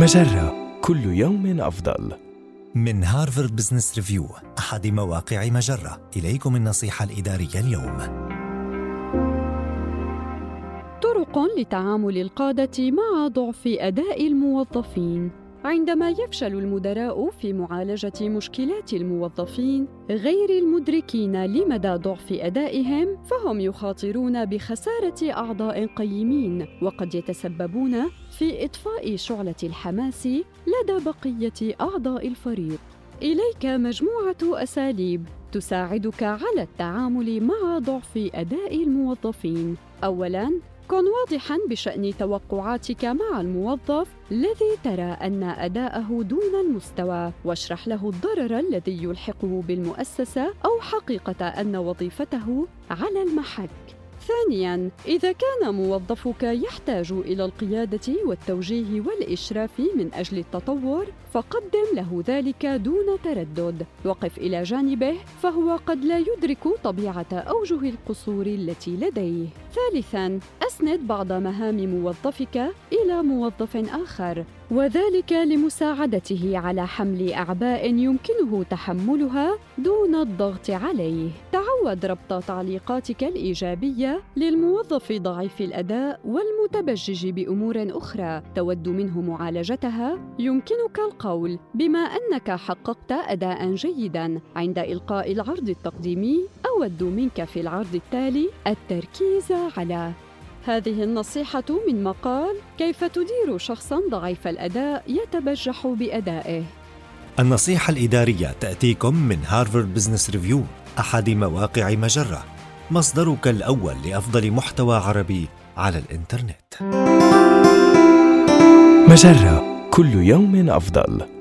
مجرة. كل يوم أفضل. من هارفارد بزنس ريفيو أحد مواقع مجرة. إليكم النصيحة الإدارية اليوم. طرق لتعامل القادة مع ضعف أداء الموظفين. عندما يفشل المدراء في معالجة مشكلات الموظفين غير المدركين لمدى ضعف أدائهم فهم يخاطرون بخسارة أعضاء قيمين وقد يتسببون في إطفاء شعلة الحماس لدى بقية أعضاء الفريق. إليك مجموعة أساليب تساعدك على التعامل مع ضعف أداء الموظفين. أولاً كن واضحا بشأن توقعاتك مع الموظف الذي ترى أن أداءه دون المستوى واشرح له الضرر الذي يلحقه بالمؤسسة أو حقيقة أن وظيفته على المحك. ثانيا إذا كان موظفك يحتاج إلى القيادة والتوجيه والإشراف من أجل التطور فقدم له ذلك دون تردد. وقف إلى جانبه فهو قد لا يدرك طبيعة أوجه القصور التي لديه. ثالثا أسند بعض مهام موظفك إلى موظف آخر وذلك لمساعدته على حمل أعباء يمكنه تحملها دون الضغط عليه. تعود ربط تعليقاتك الإيجابية للموظف ضعيف الأداء والمتبجج بأمور أخرى تود منه معالجتها. يمكنك القول بما أنك حققت اداء جيدا عند إلقاء العرض التقديمي أود منك في العرض التالي التركيز على هذه النصيحة من مقال كيف تدير شخصا ضعيف الأداء يتبجح بأدائه النصيحة الإدارية تأتيكم من هارفارد بزنس ريفيو أحد مواقع مجرة مصدرك الأول لأفضل محتوى عربي على الإنترنت مجرة كل يوم أفضل.